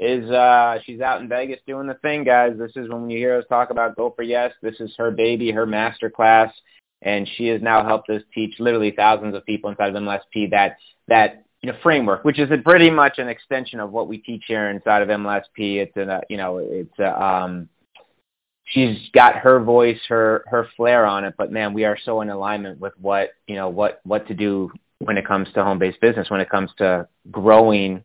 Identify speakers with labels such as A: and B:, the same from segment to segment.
A: is uh she's out in Vegas doing the thing, guys. This is when you hear us talk about Go for Yes. This is her baby, her master class, and she has now helped us teach literally thousands of people inside of MLSP that that you know framework, which is pretty much an extension of what we teach here inside of MLSP. It's a you know it's a, um she's got her voice, her her flair on it. But man, we are so in alignment with what you know what what to do when it comes to home based business, when it comes to growing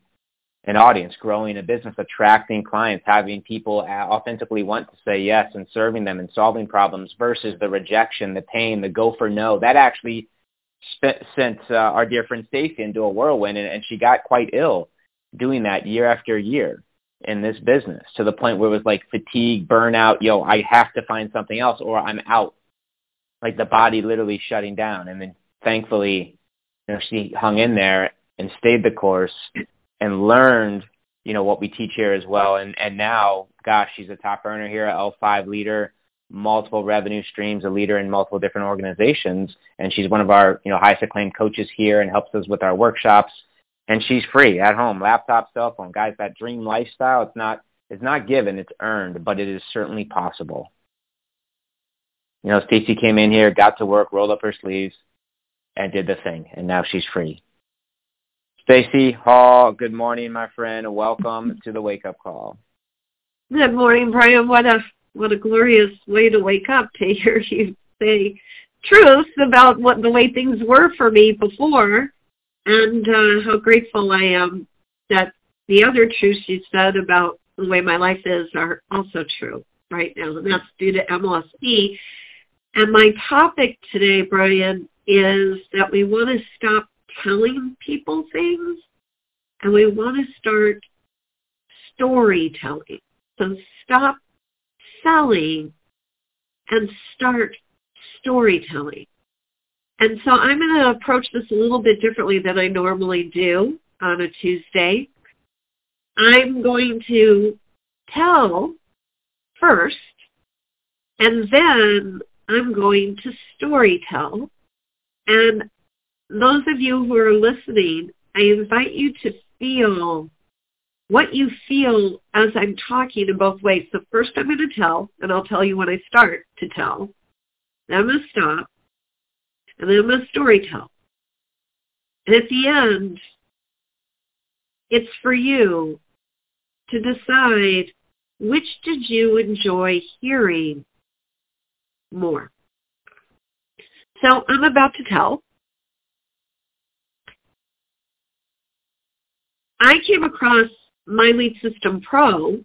A: an audience, growing a business, attracting clients, having people authentically want to say yes and serving them and solving problems versus the rejection, the pain, the go for no. That actually spent, sent uh, our dear friend Stacy into a whirlwind, and, and she got quite ill doing that year after year in this business to the point where it was like fatigue, burnout, yo, I have to find something else or I'm out. Like the body literally shutting down. And then thankfully, you know, she hung in there and stayed the course and learned, you know, what we teach here as well. And, and now, gosh, she's a top earner here, L5 leader, multiple revenue streams, a leader in multiple different organizations. And she's one of our, you know, highest acclaimed coaches here and helps us with our workshops and she's free at home, laptop, cell phone. Guys, that dream lifestyle, it's not it's not given, it's earned, but it is certainly possible. You know, Stacy came in here, got to work, rolled up her sleeves, and did the thing, and now she's free. Stacy Hall, good morning, my friend. Welcome to the wake up call.
B: Good morning, Brian. What a what a glorious way to wake up to hear you say truth about what the way things were for me before and uh, how grateful I am that the other truths you said about the way my life is are also true right now, and that's due to MLSP. And my topic today, Brian, is that we want to stop telling people things and we want to start storytelling. So stop selling and start storytelling. And so I'm going to approach this a little bit differently than I normally do on a Tuesday. I'm going to tell first, and then I'm going to story tell. And those of you who are listening, I invite you to feel what you feel as I'm talking in both ways. So first I'm going to tell, and I'll tell you when I start to tell. Then I'm going to stop, and then I'm going to story tell. And at the end, it's for you to decide which did you enjoy hearing more. So I'm about to tell. I came across My Lead System Pro,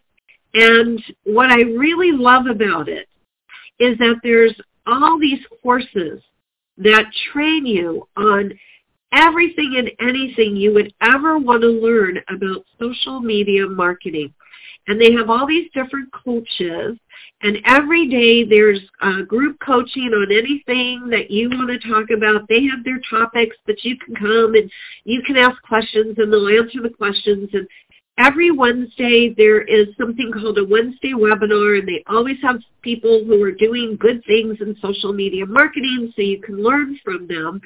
B: and what I really love about it is that there's all these courses that train you on everything and anything you would ever want to learn about social media marketing. And they have all these different coaches and every day there's uh, group coaching on anything that you want to talk about. They have their topics but you can come and you can ask questions and they'll answer the questions. And every Wednesday there is something called a Wednesday webinar and they always have people who are doing good things in social media marketing so you can learn from them.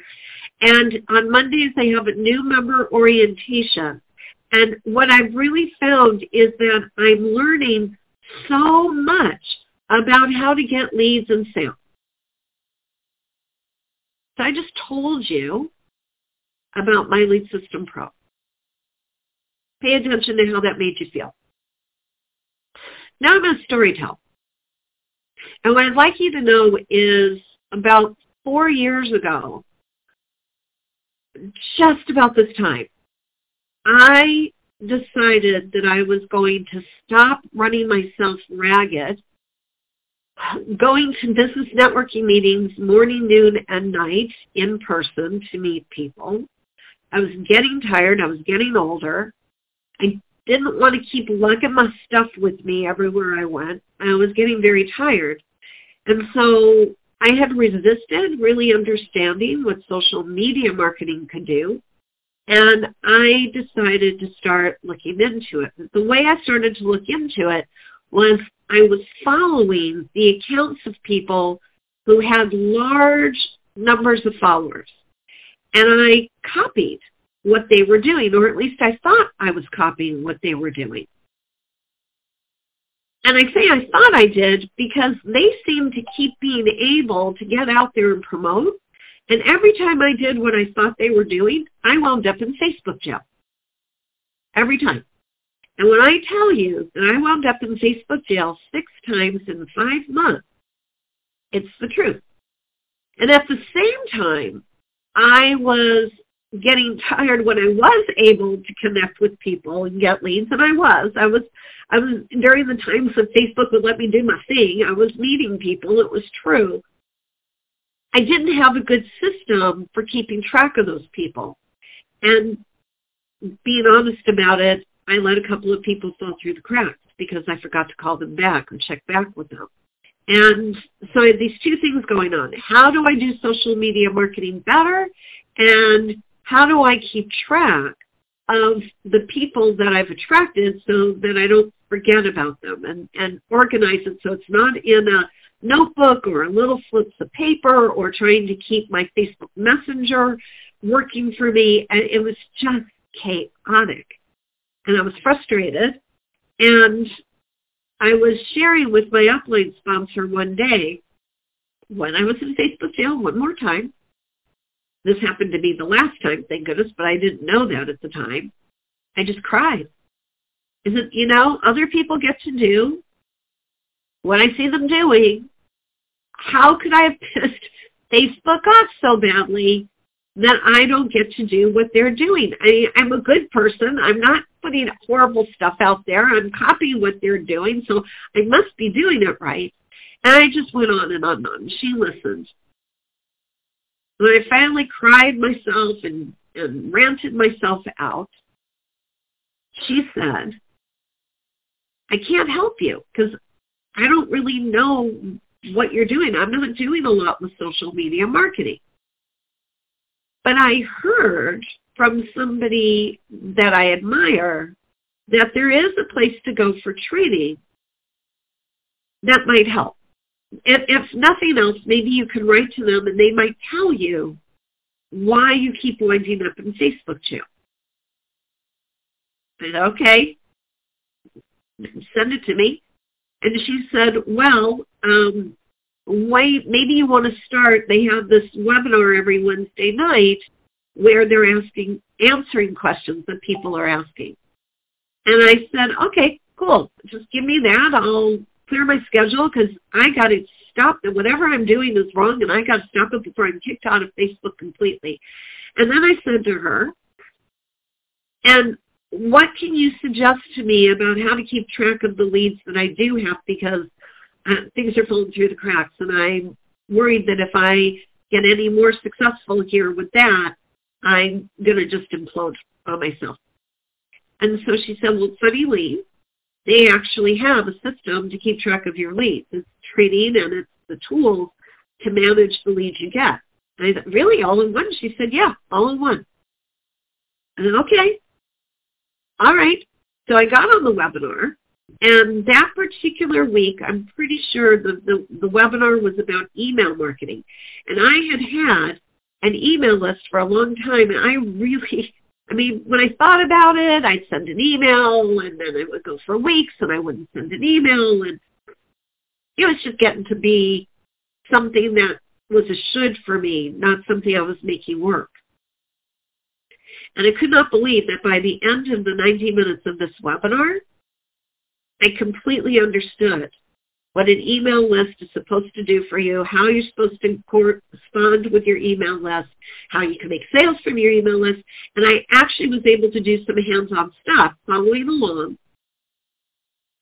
B: And on Mondays they have a new member orientation. And what I've really found is that I'm learning so much about how to get leads and sales. So I just told you about my Lead System Pro. Pay attention to how that made you feel. Now I'm going to story tell. And what I'd like you to know is about four years ago, just about this time, I decided that I was going to stop running myself ragged, going to business networking meetings morning, noon, and night in person to meet people. I was getting tired. I was getting older. I didn't want to keep lugging my stuff with me everywhere I went. I was getting very tired. And so I had resisted really understanding what social media marketing could do. And I decided to start looking into it. The way I started to look into it was I was following the accounts of people who had large numbers of followers. And I copied what they were doing, or at least I thought I was copying what they were doing. And I say I thought I did because they seemed to keep being able to get out there and promote. And every time I did what I thought they were doing, I wound up in Facebook jail. Every time. And when I tell you that I wound up in Facebook jail six times in five months, it's the truth. And at the same time, I was getting tired when I was able to connect with people and get leads, and I was. I was I was during the times that Facebook would let me do my thing, I was meeting people, it was true. I didn't have a good system for keeping track of those people. And being honest about it, I let a couple of people fall through the cracks because I forgot to call them back or check back with them. And so I had these two things going on. How do I do social media marketing better? And how do I keep track of the people that I've attracted so that I don't forget about them and, and organize it so it's not in a notebook or little slips of paper or trying to keep my Facebook Messenger working for me. And it was just chaotic. And I was frustrated. And I was sharing with my upline sponsor one day when I was in Facebook jail one more time this happened to be the last time, thank goodness, but I didn't know that at the time. I just cried. Is it, you know, other people get to do what I see them doing. How could I have pissed Facebook off so badly that I don't get to do what they're doing? I, I'm a good person. I'm not putting horrible stuff out there. I'm copying what they're doing, so I must be doing it right. And I just went on and on and on. She listened. When I finally cried myself and, and ranted myself out, she said, I can't help you because I don't really know what you're doing. I'm not doing a lot with social media marketing. But I heard from somebody that I admire that there is a place to go for training that might help if, if nothing else, maybe you can write to them and they might tell you why you keep winding up in Facebook jail. I said, okay, send it to me. And she said, well, um, wait, maybe you want to start. They have this webinar every Wednesday night where they're asking, answering questions that people are asking. And I said, okay, cool. Just give me that. I'll clear my schedule because I got to stop that whatever I'm doing is wrong and I got to stop it before I'm kicked out of Facebook completely. And then I said to her, and what can you suggest to me about how to keep track of the leads that I do have because things are falling through the cracks and I'm worried that if I get any more successful here with that, I'm going to just implode on myself. And so she said, well, Sunny Lee, they actually have a system to keep track of your leads. It's training and it's the tools to manage the leads you get. And I really, all in one? She said, yeah, all in one. And then, okay, all right. So I got on the webinar, and that particular week, I'm pretty sure the, the, the webinar was about email marketing. And I had had an email list for a long time, and I really I mean, when I thought about it, I'd send an email and then it would go for weeks and I wouldn't send an email and it was just getting to be something that was a should for me, not something I was making work. And I could not believe that by the end of the 90 minutes of this webinar, I completely understood what an email list is supposed to do for you, how you're supposed to correspond with your email list, how you can make sales from your email list. And I actually was able to do some hands-on stuff following along.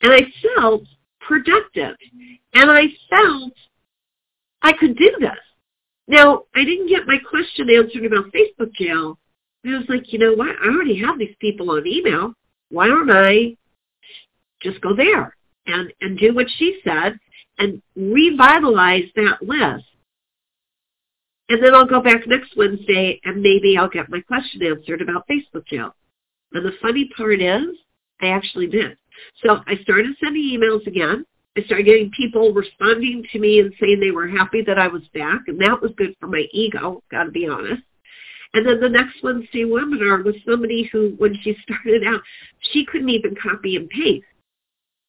B: And I felt productive. And I felt I could do this. Now, I didn't get my question answered about Facebook jail. I was like, you know what? I already have these people on email. why don't I just go there and, and do what she said and revitalize that list. And then I'll go back next Wednesday and maybe I'll get my question answered about Facebook jail. And the funny part is I actually did. So I started sending emails again. I started getting people responding to me and saying they were happy that I was back, and that was good for my ego, got to be honest. And then the next Wednesday webinar was somebody who, when she started out, she couldn't even copy and paste.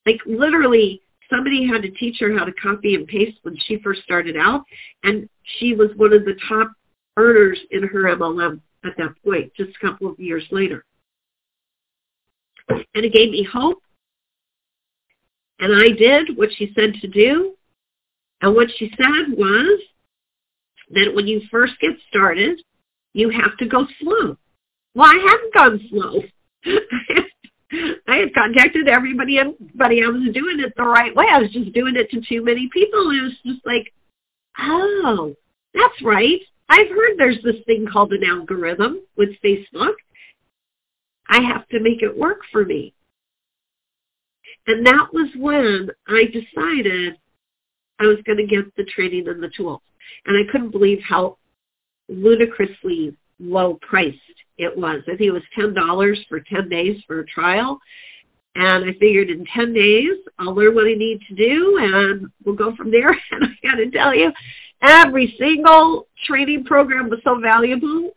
B: Like literally, somebody had to teach her how to copy and paste when she first started out, and she was one of the top earners in her MLM at that point, just a couple of years later. And it gave me hope and I did what she said to do. And what she said was that when you first get started, you have to go slow. Well, I haven't gone slow. I had contacted everybody, everybody. I was doing it the right way. I was just doing it to too many people. It was just like, oh, that's right. I've heard there's this thing called an algorithm with Facebook. I have to make it work for me. And that was when I decided I was going to get the training and the tools. And I couldn't believe how ludicrously low priced it was. I think it was $10 for 10 days for a trial. And I figured in 10 days, I'll learn what I need to do and we'll go from there. And I got to tell you, every single training program was so valuable.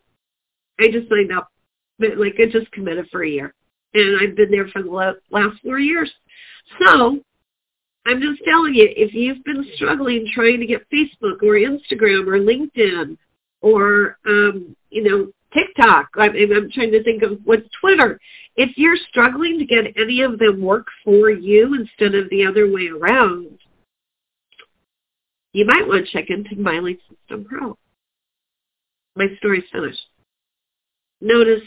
B: I just signed up. Like I just committed for a year. And I've been there for the last four years. So I'm just telling you, if you've been struggling trying to get Facebook or Instagram or LinkedIn or, um, you know, TikTok, I mean, I'm trying to think of what's Twitter. If you're struggling to get any of them work for you instead of the other way around, you might want to check into My System Pro. My story's finished. Notice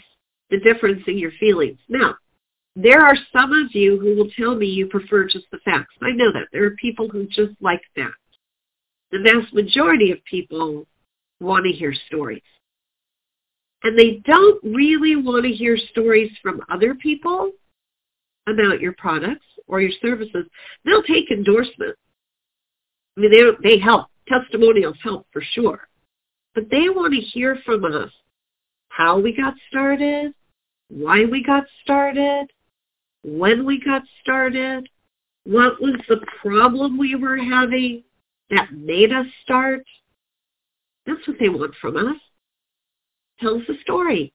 B: the difference in your feelings. Now, there are some of you who will tell me you prefer just the facts. I know that. There are people who just like that. The vast majority of people want to hear stories. And they don't really want to hear stories from other people about your products or your services. They'll take endorsements. I mean, they, they help. Testimonials help for sure. But they want to hear from us how we got started, why we got started, when we got started, what was the problem we were having that made us start. That's what they want from us. Tell us a story.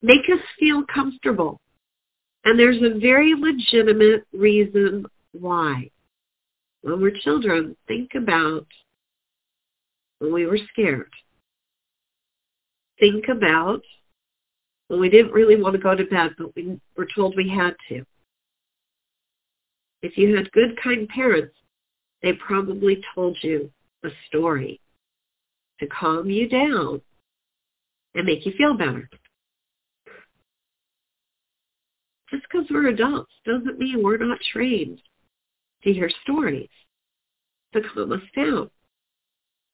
B: Make us feel comfortable. And there's a very legitimate reason why. When we're children, think about when we were scared. Think about when we didn't really want to go to bed, but we were told we had to. If you had good, kind parents, they probably told you a story to calm you down and make you feel better. Just because we're adults doesn't mean we're not trained to hear stories to calm us down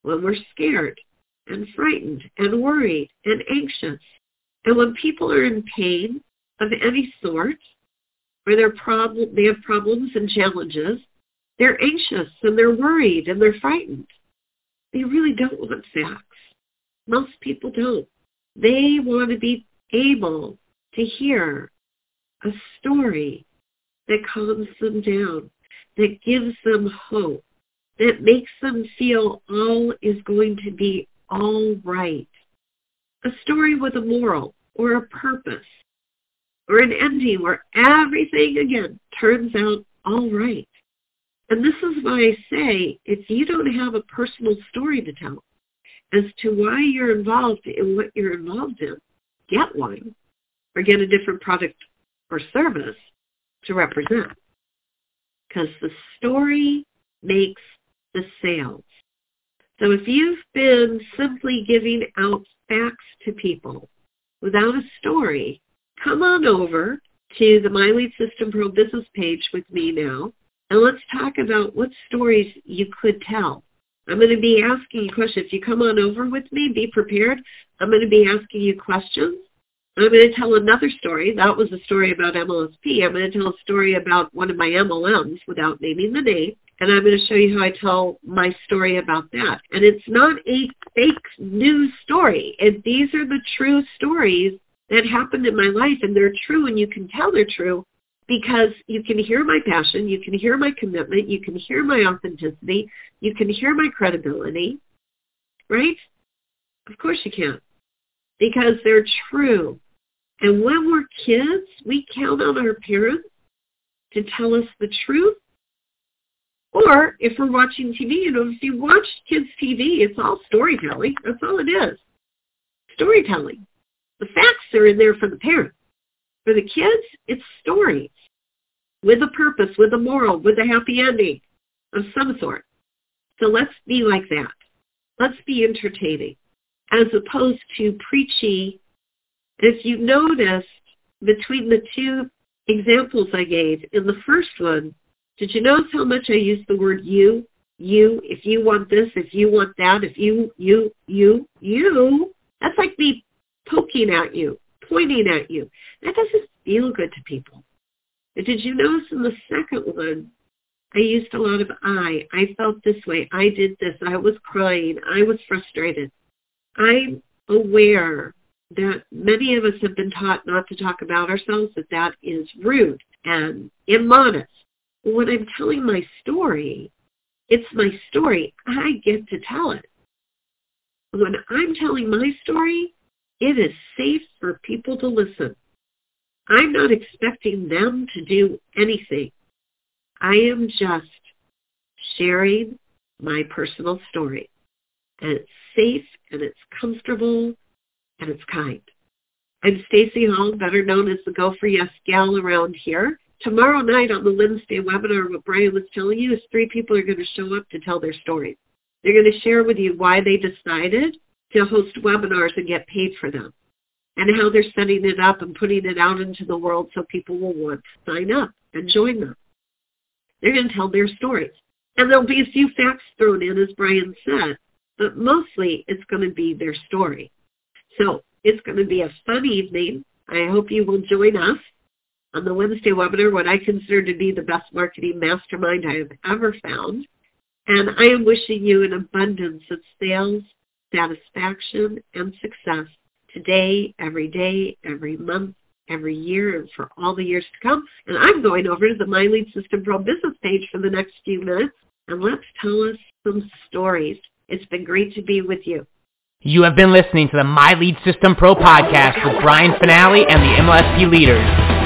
B: when we're scared and frightened and worried and anxious and when people are in pain of any sort, or they're problem, they have problems and challenges, they're anxious and they're worried and they're frightened. They really don't want facts. Most people don't. They want to be able to hear a story that calms them down, that gives them hope, that makes them feel all is going to be all right a story with a moral or a purpose or an ending where everything again turns out all right. And this is why I say if you don't have a personal story to tell as to why you're involved in what you're involved in, get one or get a different product or service to represent. Because the story makes the sales. So if you've been simply giving out facts to people without a story, come on over to the My Lead System Pro business page with me now, and let's talk about what stories you could tell. I'm going to be asking you questions. If you come on over with me, be prepared. I'm going to be asking you questions I'm going to tell another story. That was a story about MLSP. I'm going to tell a story about one of my MLMs without naming the name. And I'm going to show you how I tell my story about that. And it's not a fake news story. And these are the true stories that happened in my life. And they're true and you can tell they're true because you can hear my passion. You can hear my commitment. You can hear my authenticity. You can hear my credibility. Right? Of course you can. Because they're true. And when we're kids, we count on our parents to tell us the truth. Or if we're watching TV, you know, if you watch kids' TV, it's all storytelling. That's all it is. Storytelling. The facts are in there for the parents. For the kids, it's stories with a purpose, with a moral, with a happy ending of some sort. So let's be like that. Let's be entertaining as opposed to preachy if you noticed between the two examples I gave, in the first one, did you notice how much I used the word you? You, if you want this, if you want that, if you, you, you, you, that's like me poking at you, pointing at you. That doesn't feel good to people. But did you notice in the second one, I used a lot of I. I felt this way. I did this. I was crying. I was frustrated. I'm aware that many of us have been taught not to talk about ourselves, that that is rude and immodest. When I'm telling my story, it's my story. I get to tell it. When I'm telling my story, it is safe for people to listen. I'm not expecting them to do anything. I am just sharing my personal story. And it's safe and it's comfortable and it's kind. I'm Stacy Hall, better known as the Go for Yes gal around here. Tomorrow night on the Wednesday webinar, what Brian was telling you is three people are going to show up to tell their stories. They're going to share with you why they decided to host webinars and get paid for them and how they're setting it up and putting it out into the world so people will want to sign up and join them. They're going to tell their stories. And there'll be a few facts thrown in, as Brian said, but mostly it's going to be their story. So it's going to be a fun evening. I hope you will join us on the Wednesday webinar, what I consider to be the best marketing mastermind I have ever found. And I am wishing you an abundance of sales, satisfaction, and success today, every day, every month, every year, and for all the years to come. And I'm going over to the My Lead System Pro business page for the next few minutes, and let's tell us some stories. It's been great to be with you.
C: You have been listening to the My Lead System Pro podcast with Brian Fanale and the MLSP leaders.